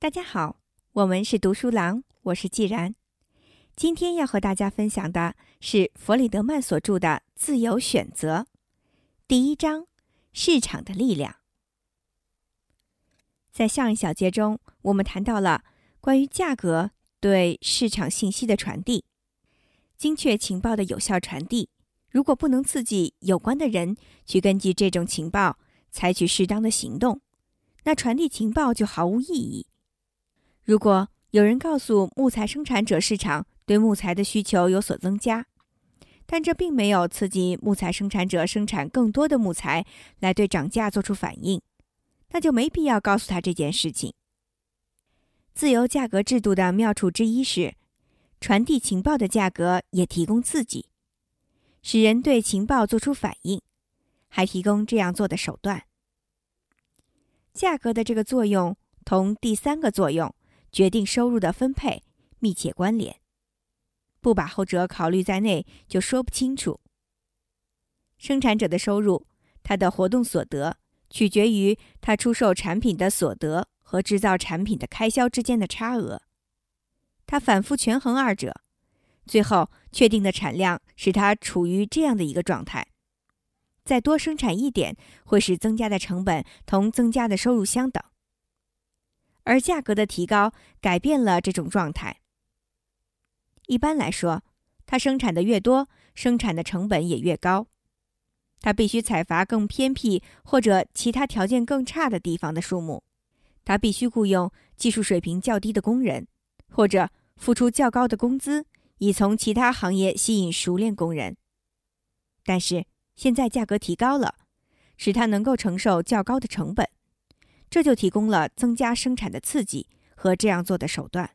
大家好，我们是读书郎，我是既然。今天要和大家分享的是弗里德曼所著的《自由选择》第一章：市场的力量。在上一小节中，我们谈到了关于价格对市场信息的传递，精确情报的有效传递。如果不能刺激有关的人去根据这种情报采取适当的行动，那传递情报就毫无意义。如果有人告诉木材生产者市场对木材的需求有所增加，但这并没有刺激木材生产者生产更多的木材来对涨价做出反应，那就没必要告诉他这件事情。自由价格制度的妙处之一是，传递情报的价格也提供刺激，使人对情报做出反应，还提供这样做的手段。价格的这个作用同第三个作用。决定收入的分配密切关联，不把后者考虑在内就说不清楚。生产者的收入，他的活动所得，取决于他出售产品的所得和制造产品的开销之间的差额。他反复权衡二者，最后确定的产量使他处于这样的一个状态：再多生产一点，会使增加的成本同增加的收入相等。而价格的提高改变了这种状态。一般来说，它生产的越多，生产的成本也越高。它必须采伐更偏僻或者其他条件更差的地方的树木，它必须雇佣技术水平较低的工人，或者付出较高的工资，以从其他行业吸引熟练工人。但是现在价格提高了，使它能够承受较高的成本。这就提供了增加生产的刺激和这样做的手段。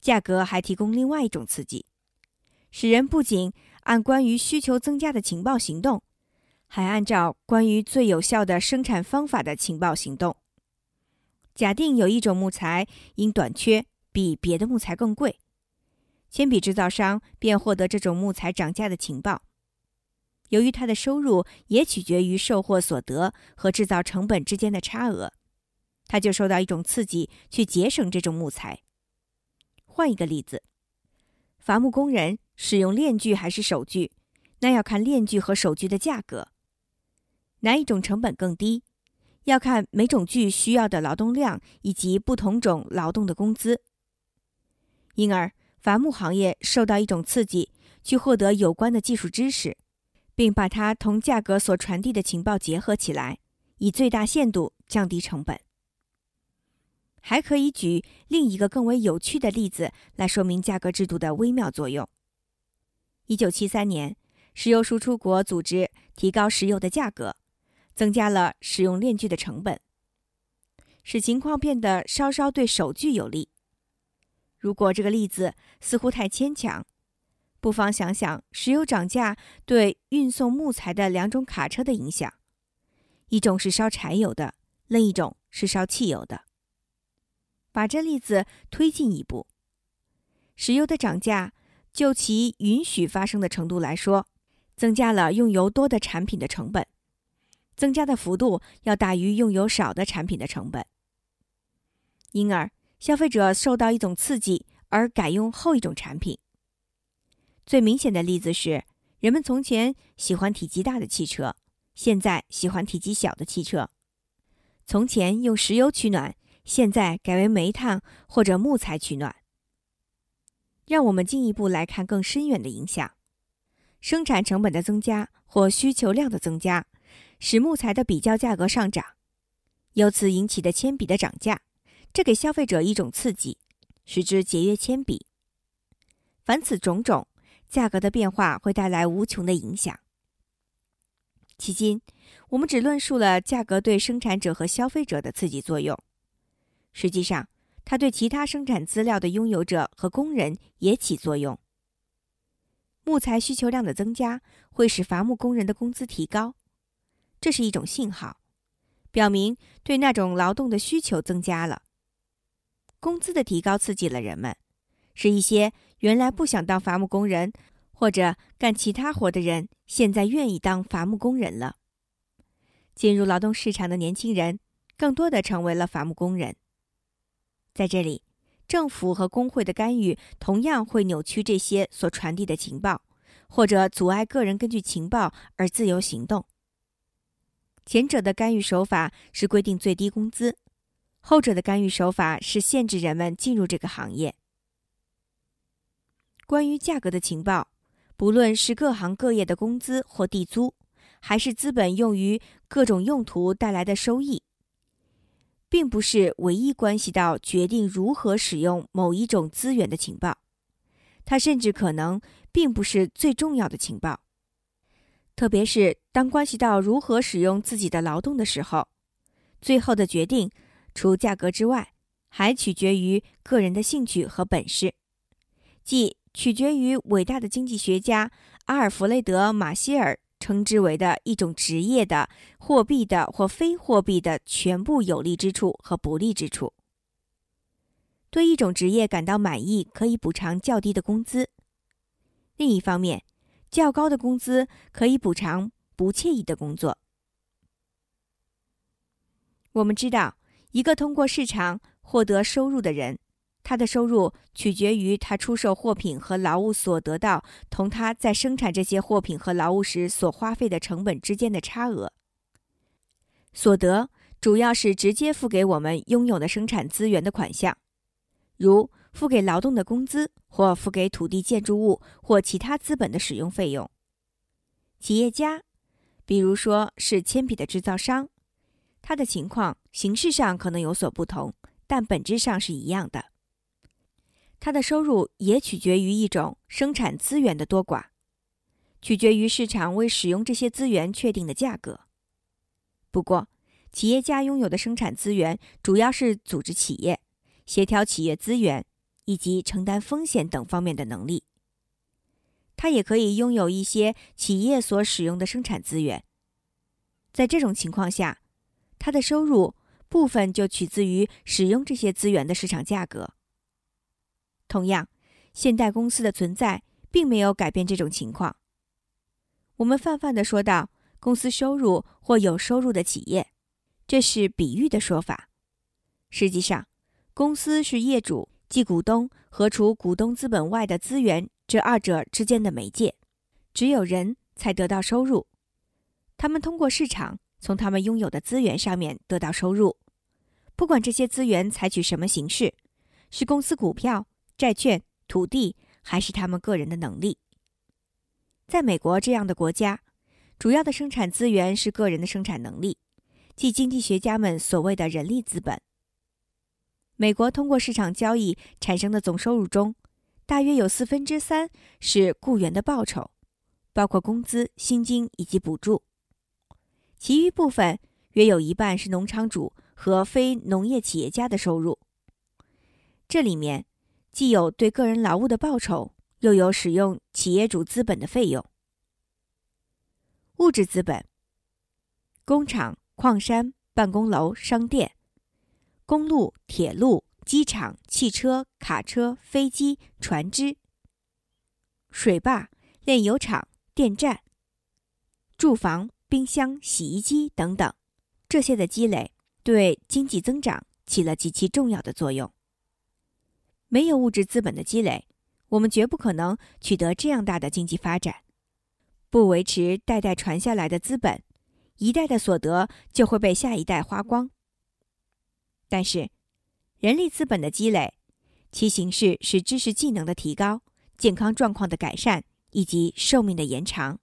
价格还提供另外一种刺激，使人不仅按关于需求增加的情报行动，还按照关于最有效的生产方法的情报行动。假定有一种木材因短缺比别的木材更贵，铅笔制造商便获得这种木材涨价的情报。由于他的收入也取决于售货所得和制造成本之间的差额，他就受到一种刺激去节省这种木材。换一个例子，伐木工人使用链锯还是手锯，那要看链锯和手锯的价格。哪一种成本更低，要看每种锯需要的劳动量以及不同种劳动的工资。因而，伐木行业受到一种刺激，去获得有关的技术知识。并把它同价格所传递的情报结合起来，以最大限度降低成本。还可以举另一个更为有趣的例子来说明价格制度的微妙作用。一九七三年，石油输出国组织提高石油的价格，增加了使用链锯的成本，使情况变得稍稍对手锯有利。如果这个例子似乎太牵强。不妨想想石油涨价对运送木材的两种卡车的影响：一种是烧柴油的，另一种是烧汽油的。把这例子推进一步，石油的涨价就其允许发生的程度来说，增加了用油多的产品的成本，增加的幅度要大于用油少的产品的成本。因而，消费者受到一种刺激而改用后一种产品。最明显的例子是，人们从前喜欢体积大的汽车，现在喜欢体积小的汽车；从前用石油取暖，现在改为煤炭或者木材取暖。让我们进一步来看更深远的影响：生产成本的增加或需求量的增加，使木材的比较价格上涨，由此引起的铅笔的涨价，这给消费者一种刺激，使之节约铅笔。凡此种种。价格的变化会带来无穷的影响。迄今，我们只论述了价格对生产者和消费者的刺激作用。实际上，它对其他生产资料的拥有者和工人也起作用。木材需求量的增加会使伐木工人的工资提高，这是一种信号，表明对那种劳动的需求增加了。工资的提高刺激了人们。是一些原来不想当伐木工人或者干其他活的人，现在愿意当伐木工人了。进入劳动市场的年轻人，更多的成为了伐木工人。在这里，政府和工会的干预同样会扭曲这些所传递的情报，或者阻碍个人根据情报而自由行动。前者的干预手法是规定最低工资，后者的干预手法是限制人们进入这个行业。关于价格的情报，不论是各行各业的工资或地租，还是资本用于各种用途带来的收益，并不是唯一关系到决定如何使用某一种资源的情报。它甚至可能并不是最重要的情报。特别是当关系到如何使用自己的劳动的时候，最后的决定除价格之外，还取决于个人的兴趣和本事，即取决于伟大的经济学家阿尔弗雷德·马歇尔称之为的一种职业的货币的或非货币的全部有利之处和不利之处。对一种职业感到满意，可以补偿较低的工资；另一方面，较高的工资可以补偿不惬意的工作。我们知道，一个通过市场获得收入的人，他的收入取决于他出售货品和劳务所得到同他在生产这些货品和劳务时所花费的成本之间的差额。所得主要是直接付给我们拥有的生产资源的款项，如。付给劳动的工资，或付给土地、建筑物或其他资本的使用费用。企业家，比如说是铅笔的制造商，他的情况形式上可能有所不同，但本质上是一样的。他的收入也取决于一种生产资源的多寡，取决于市场为使用这些资源确定的价格。不过，企业家拥有的生产资源主要是组织企业、协调企业资源。以及承担风险等方面的能力，他也可以拥有一些企业所使用的生产资源。在这种情况下，他的收入部分就取自于使用这些资源的市场价格。同样，现代公司的存在并没有改变这种情况。我们泛泛的说到公司收入或有收入的企业，这是比喻的说法。实际上，公司是业主。即股东和除股东资本外的资源这二者之间的媒介，只有人才得到收入。他们通过市场从他们拥有的资源上面得到收入，不管这些资源采取什么形式，是公司股票、债券、土地，还是他们个人的能力。在美国这样的国家，主要的生产资源是个人的生产能力，即经济学家们所谓的人力资本。美国通过市场交易产生的总收入中，大约有四分之三是雇员的报酬，包括工资、薪金以及补助；其余部分约有一半是农场主和非农业企业家的收入。这里面既有对个人劳务的报酬，又有使用企业主资本的费用。物质资本：工厂、矿山、办公楼、商店。公路、铁路、机场、汽车、卡车、飞机、船只、水坝、炼油厂、电站、住房、冰箱、洗衣机等等，这些的积累对经济增长起了极其重要的作用。没有物质资本的积累，我们绝不可能取得这样大的经济发展。不维持代代传下来的资本，一代的所得就会被下一代花光。但是，人力资本的积累，其形式是知识技能的提高、健康状况的改善以及寿命的延长，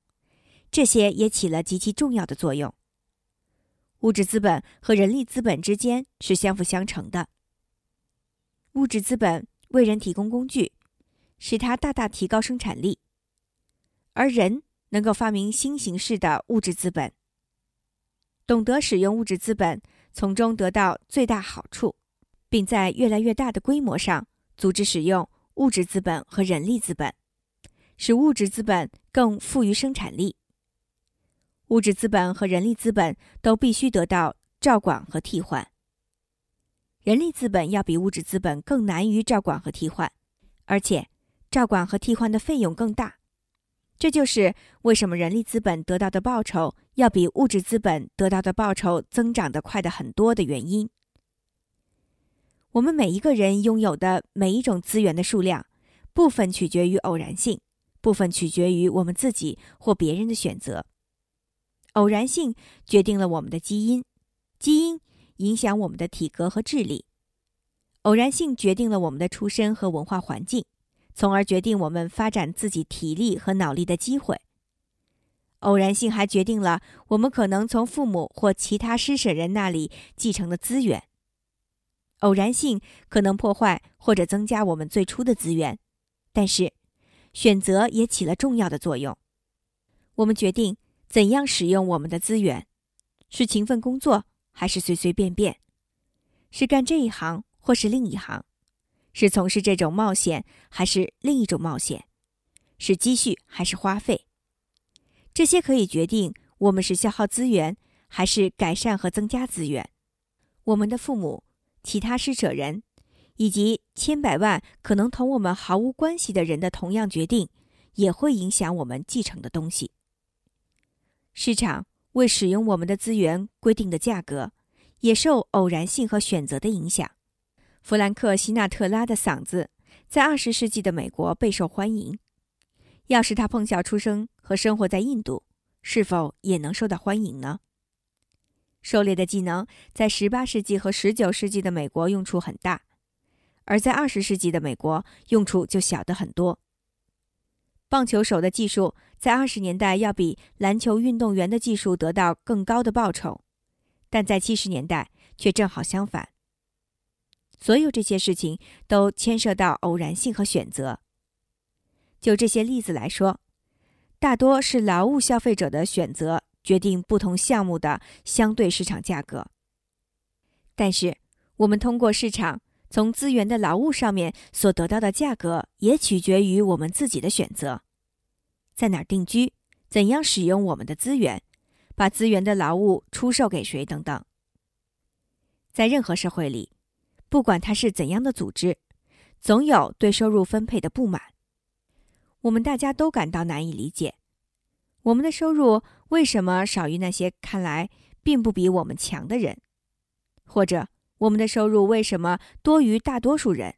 这些也起了极其重要的作用。物质资本和人力资本之间是相辅相成的。物质资本为人提供工具，使他大大提高生产力，而人能够发明新形式的物质资本，懂得使用物质资本。从中得到最大好处，并在越来越大的规模上组织使用物质资本和人力资本，使物质资本更富于生产力。物质资本和人力资本都必须得到照管和替换。人力资本要比物质资本更难于照管和替换，而且照管和替换的费用更大。这就是为什么人力资本得到的报酬要比物质资本得到的报酬增长的快的很多的原因。我们每一个人拥有的每一种资源的数量，部分取决于偶然性，部分取决于我们自己或别人的选择。偶然性决定了我们的基因，基因影响我们的体格和智力。偶然性决定了我们的出身和文化环境，从而决定我们发展自己体力和脑力的机会。偶然性还决定了我们可能从父母或其他施舍人那里继承的资源。偶然性可能破坏或者增加我们最初的资源，但是选择也起了重要的作用。我们决定怎样使用我们的资源，是勤奋工作还是随随便便，是干这一行。或是另一行，是从事这种冒险，还是另一种冒险？是积蓄还是花费？这些可以决定我们是消耗资源，还是改善和增加资源。我们的父母、其他施舍人，以及千百万可能同我们毫无关系的人的同样决定，也会影响我们继承的东西。市场为使用我们的资源规定的价格，也受偶然性和选择的影响。弗兰克·西纳特拉的嗓子在二十世纪的美国备受欢迎。要是他碰巧出生和生活在印度，是否也能受到欢迎呢？狩猎的技能在十八世纪和十九世纪的美国用处很大，而在二十世纪的美国用处就小得很多。棒球手的技术在二十年代要比篮球运动员的技术得到更高的报酬，但在七十年代却正好相反。所有这些事情都牵涉到偶然性和选择。就这些例子来说，大多是劳务消费者的选择决定不同项目的相对市场价格。但是，我们通过市场从资源的劳务上面所得到的价格，也取决于我们自己的选择：在哪儿定居，怎样使用我们的资源，把资源的劳务出售给谁等等。在任何社会里。不管它是怎样的组织，总有对收入分配的不满。我们大家都感到难以理解：我们的收入为什么少于那些看来并不比我们强的人？或者我们的收入为什么多于大多数人？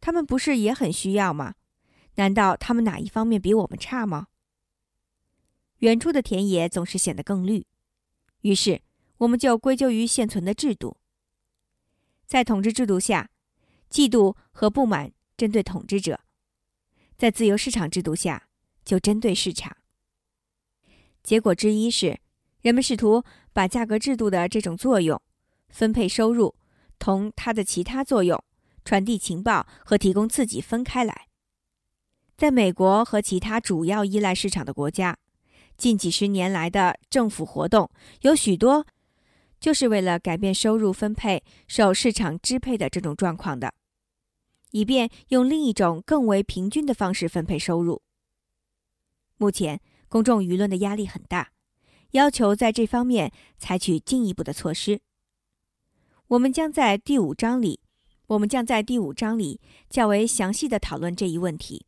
他们不是也很需要吗？难道他们哪一方面比我们差吗？远处的田野总是显得更绿，于是我们就归咎于现存的制度。在统治制度下，嫉妒和不满针对统治者；在自由市场制度下，就针对市场。结果之一是，人们试图把价格制度的这种作用——分配收入，同它的其他作用——传递情报和提供刺激——分开来。在美国和其他主要依赖市场的国家，近几十年来的政府活动有许多。就是为了改变收入分配受市场支配的这种状况的，以便用另一种更为平均的方式分配收入。目前公众舆论的压力很大，要求在这方面采取进一步的措施。我们将在第五章里，我们将在第五章里较为详细的讨论这一问题。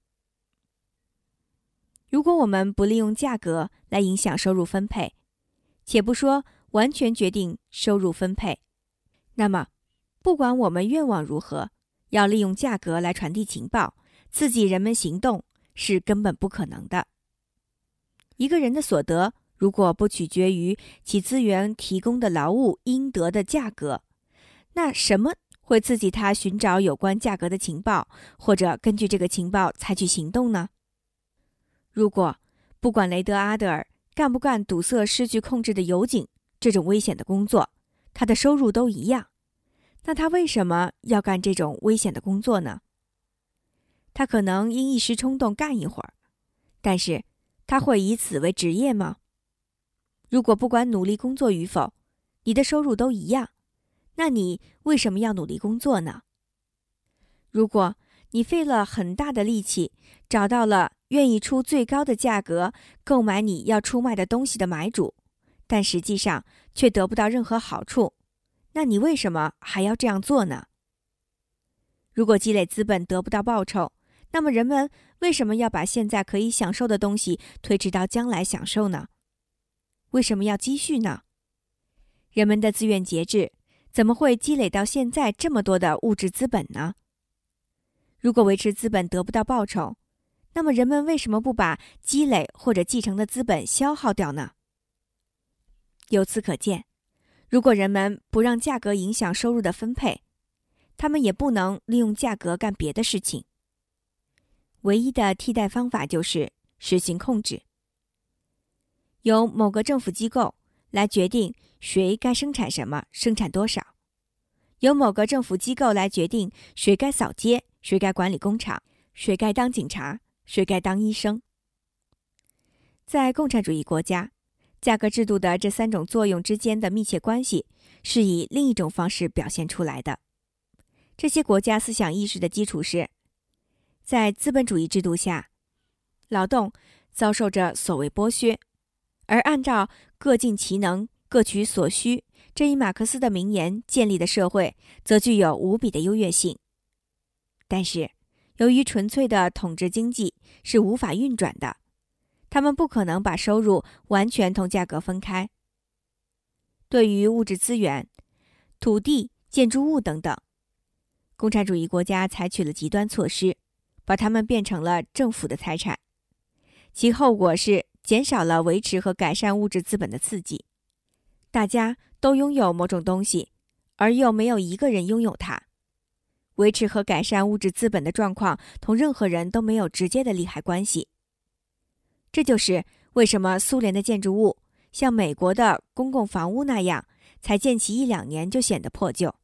如果我们不利用价格来影响收入分配，且不说。完全决定收入分配，那么，不管我们愿望如何，要利用价格来传递情报、刺激人们行动是根本不可能的。一个人的所得如果不取决于其资源提供的劳务应得的价格，那什么会刺激他寻找有关价格的情报，或者根据这个情报采取行动呢？如果不管雷德阿德尔干不干堵塞失去控制的油井，这种危险的工作，他的收入都一样。那他为什么要干这种危险的工作呢？他可能因一时冲动干一会儿，但是他会以此为职业吗？如果不管努力工作与否，你的收入都一样，那你为什么要努力工作呢？如果你费了很大的力气，找到了愿意出最高的价格购买你要出卖的东西的买主，但实际上却得不到任何好处，那你为什么还要这样做呢？如果积累资本得不到报酬，那么人们为什么要把现在可以享受的东西推迟到将来享受呢？为什么要积蓄呢？人们的自愿节制怎么会积累到现在这么多的物质资本呢？如果维持资本得不到报酬，那么人们为什么不把积累或者继承的资本消耗掉呢？由此可见，如果人们不让价格影响收入的分配，他们也不能利用价格干别的事情。唯一的替代方法就是实行控制，由某个政府机构来决定谁该生产什么、生产多少；由某个政府机构来决定谁该扫街、谁该管理工厂、谁该当警察、谁该当医生。在共产主义国家，价格制度的这三种作用之间的密切关系是以另一种方式表现出来的。这些国家思想意识的基础是，在资本主义制度下，劳动遭受着所谓剥削，而按照各尽其能、各取所需这一马克思的名言建立的社会，则具有无比的优越性。但是，由于纯粹的统治经济是无法运转的，他们不可能把收入完全同价格分开。对于物质资源、土地、建筑物等等。共产主义国家采取了极端措施，把它们变成了政府的财产，其后果是减少了维持和改善物质资本的刺激。大家都拥有某种东西，而又没有一个人拥有它。维持和改善物质资本的状况同任何人都没有直接的利害关系。这就是为什么苏联的建筑物像美国的公共房屋那样，才建起一两年就显得破旧。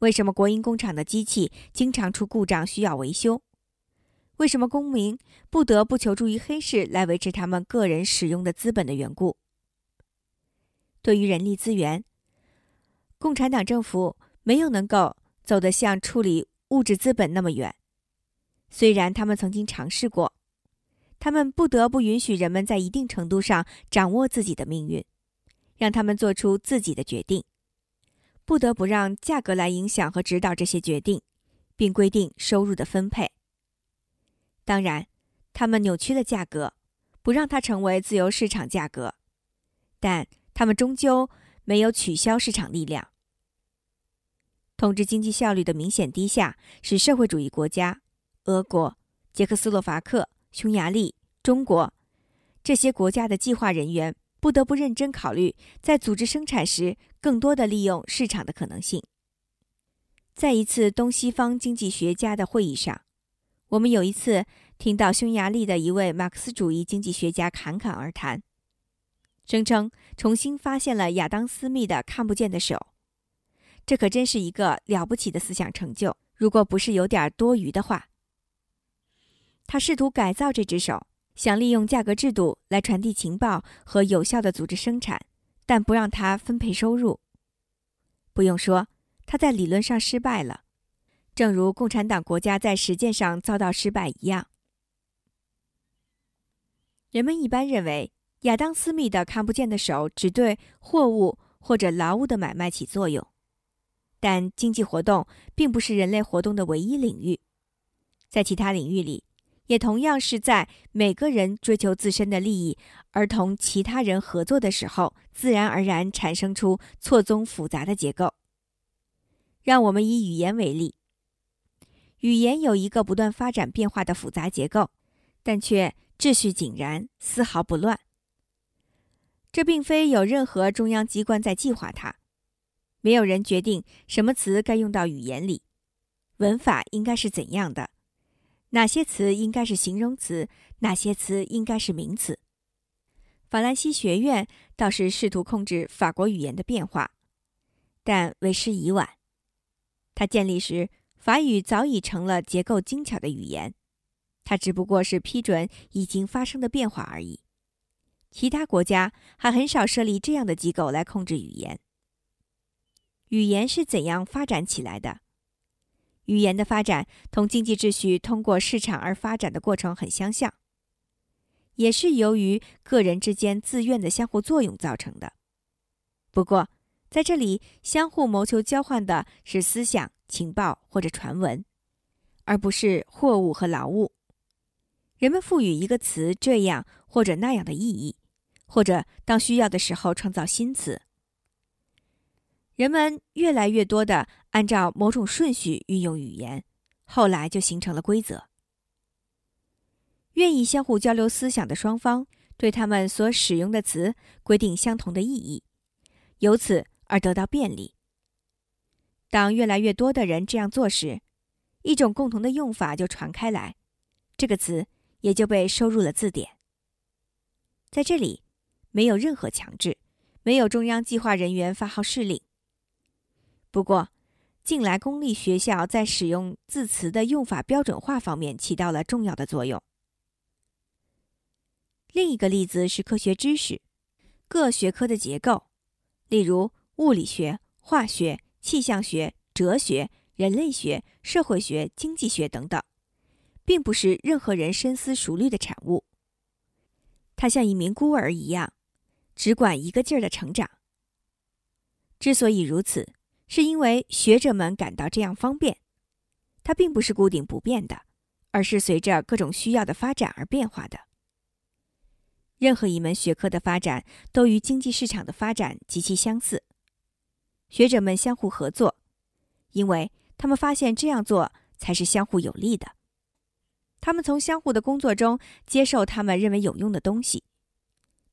为什么国营工厂的机器经常出故障需要维修？为什么公民不得不求助于黑市来维持他们个人使用的资本的缘故？对于人力资源，共产党政府没有能够走得像处理物质资本那么远。虽然他们曾经尝试过，他们不得不允许人们在一定程度上掌握自己的命运，让他们做出自己的决定。不得不让价格来影响和指导这些决定，并规定收入的分配。当然，他们扭曲了价格，不让它成为自由市场价格，但他们终究没有取消市场力量。统治经济效率的明显低下，使社会主义国家——俄国、捷克斯洛伐克、匈牙利、中国这些国家的计划人员。不得不认真考虑，在组织生产时更多的利用市场的可能性。在一次东西方经济学家的会议上，我们有一次听到匈牙利的一位马克思主义经济学家侃侃而谈，声称重新发现了亚当·斯密的看不见的手。这可真是一个了不起的思想成就，如果不是有点多余的话。他试图改造这只手。想利用价格制度来传递情报和有效的组织生产，但不让他分配收入。不用说，他在理论上失败了，正如共产党国家在实践上遭到失败一样。人们一般认为，亚当·斯密的看不见的手只对货物或者劳务的买卖起作用，但经济活动并不是人类活动的唯一领域，在其他领域里。也同样是在每个人追求自身的利益，而同其他人合作的时候，自然而然产生出错综复杂的结构。让我们以语言为例，语言有一个不断发展变化的复杂结构，但却秩序井然，丝毫不乱。这并非有任何中央机关在计划它，没有人决定什么词该用到语言里，文法应该是怎样的。哪些词应该是形容词，哪些词应该是名词？法兰西学院倒是试图控制法国语言的变化，但为时已晚。它建立时，法语早已成了结构精巧的语言，它只不过是批准已经发生的变化而已。其他国家还很少设立这样的机构来控制语言。语言是怎样发展起来的？语言的发展同经济秩序通过市场而发展的过程很相像，也是由于个人之间自愿的相互作用造成的。不过，在这里相互谋求交换的是思想、情报或者传闻，而不是货物和劳务。人们赋予一个词这样或者那样的意义，或者当需要的时候创造新词。人们越来越多的按照某种顺序运用语言，后来就形成了规则。愿意相互交流思想的双方，对他们所使用的词规定相同的意义，由此而得到便利。当越来越多的人这样做时，一种共同的用法就传开来，这个词也就被收入了字典。在这里，没有任何强制，没有中央计划人员发号施令。不过，近来公立学校在使用字词的用法标准化方面起到了重要的作用。另一个例子是科学知识，各学科的结构，例如物理学、化学、气象学、哲学、人类学、社会学、经济学等等，并不是任何人深思熟虑的产物。他像一名孤儿一样，只管一个劲儿的成长。之所以如此，是因为学者们感到这样方便。它并不是固定不变的，而是随着各种需要的发展而变化的。任何一门学科的发展都与经济市场的发展极其相似。学者们相互合作，因为他们发现这样做才是相互有利的。他们从相互的工作中接受他们认为有用的东西。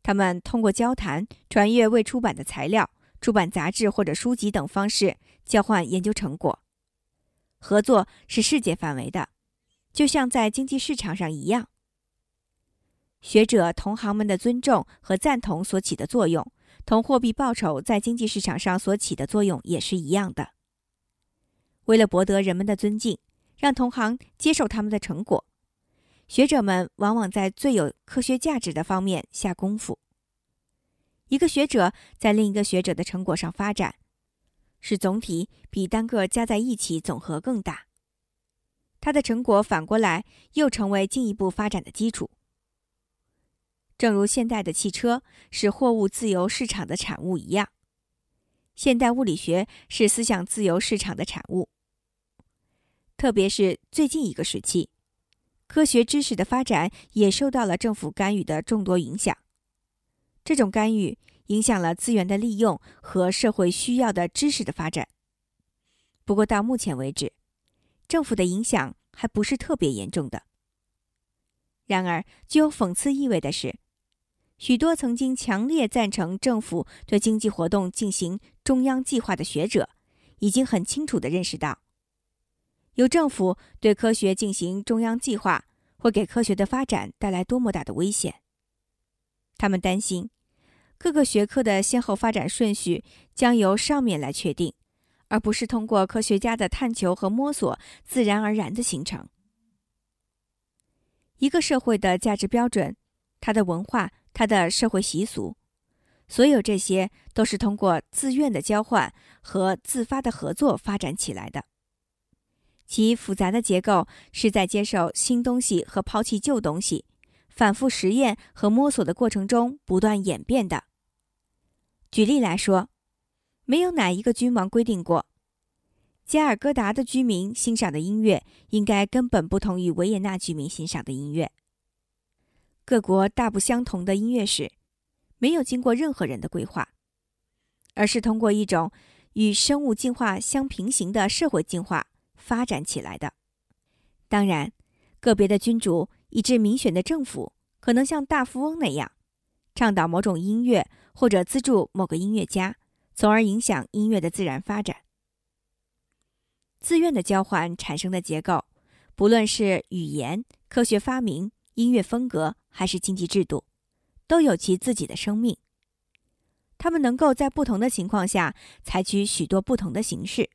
他们通过交谈、传阅未出版的材料、出版杂志或者书籍等方式交换研究成果。合作是世界范围的，就像在经济市场上一样。学者同行们的尊重和赞同所起的作用，同货币报酬在经济市场上所起的作用也是一样的。为了博得人们的尊敬，让同行接受他们的成果，学者们往往在最有科学价值的方面下功夫。一个学者在另一个学者的成果上发展，使总体比单个加在一起总和更大。他的成果反过来又成为进一步发展的基础。正如现代的汽车是货物自由市场的产物一样，现代物理学是思想自由市场的产物。特别是最近一个时期，科学知识的发展也受到了政府干预的众多影响。这种干预影响了资源的利用和社会需要的知识的发展。不过到目前为止，政府的影响还不是特别严重的。然而，具有讽刺意味的是。许多曾经强烈赞成政府对经济活动进行中央计划的学者，已经很清楚地认识到，由政府对科学进行中央计划会给科学的发展带来多么大的危险。他们担心，各个学科的先后发展顺序将由上面来确定，而不是通过科学家的探求和摸索自然而然的形成。一个社会的价值标准，它的文化。它的社会习俗，所有这些都是通过自愿的交换和自发的合作发展起来的。其复杂的结构是在接受新东西和抛弃旧东西、反复实验和摸索的过程中不断演变的。举例来说，没有哪一个君王规定过，加尔各答的居民欣赏的音乐应该根本不同于维也纳居民欣赏的音乐。各国大不相同的音乐史，没有经过任何人的规划，而是通过一种与生物进化相平行的社会进化发展起来的。当然，个别的君主以致民选的政府可能像大富翁那样，倡导某种音乐或者资助某个音乐家，从而影响音乐的自然发展。自愿的交换产生的结构，不论是语言、科学发明。音乐风格还是经济制度，都有其自己的生命。他们能够在不同的情况下采取许多不同的形式。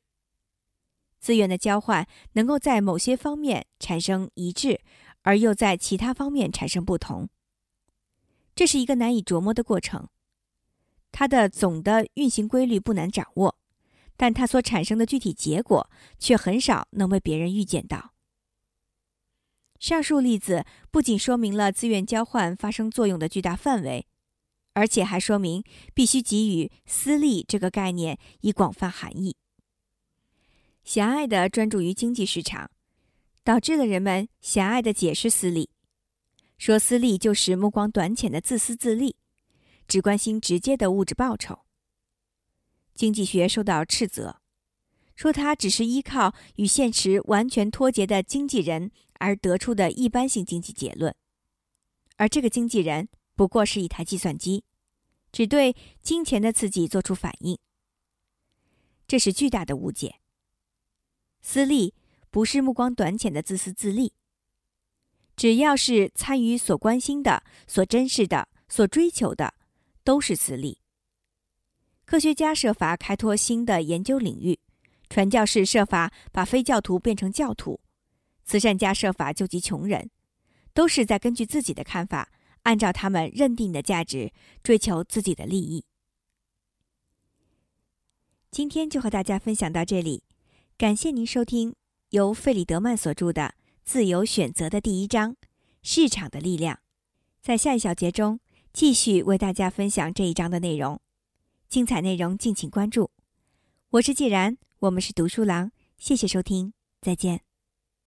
资源的交换能够在某些方面产生一致，而又在其他方面产生不同。这是一个难以琢磨的过程。它的总的运行规律不难掌握，但它所产生的具体结果却很少能被别人预见到。上述例子不仅说明了资源交换发生作用的巨大范围，而且还说明必须给予“私利”这个概念以广泛含义。狭隘的专注于经济市场，导致了人们狭隘的解释私利，说私利就是目光短浅的自私自利，只关心直接的物质报酬。经济学受到斥责，说它只是依靠与现实完全脱节的经纪人而得出的一般性经济结论，而这个经纪人不过是一台计算机，只对金钱的刺激做出反应。这是巨大的误解。私利不是目光短浅的自私自利。只要是参与所关心的、所珍视的、所追求的，都是私利。科学家设法开拓新的研究领域，传教士设法把非教徒变成教徒，慈善家设法救济穷人，都是在根据自己的看法，按照他们认定的价值，追求自己的利益。今天就和大家分享到这里，感谢您收听由费里德曼所著的。自由选择的第一章：市场的力量。在下一小节中，继续为大家分享这一章的内容。精彩内容敬请关注。我是既然，我们是读书郎，谢谢收听，再见。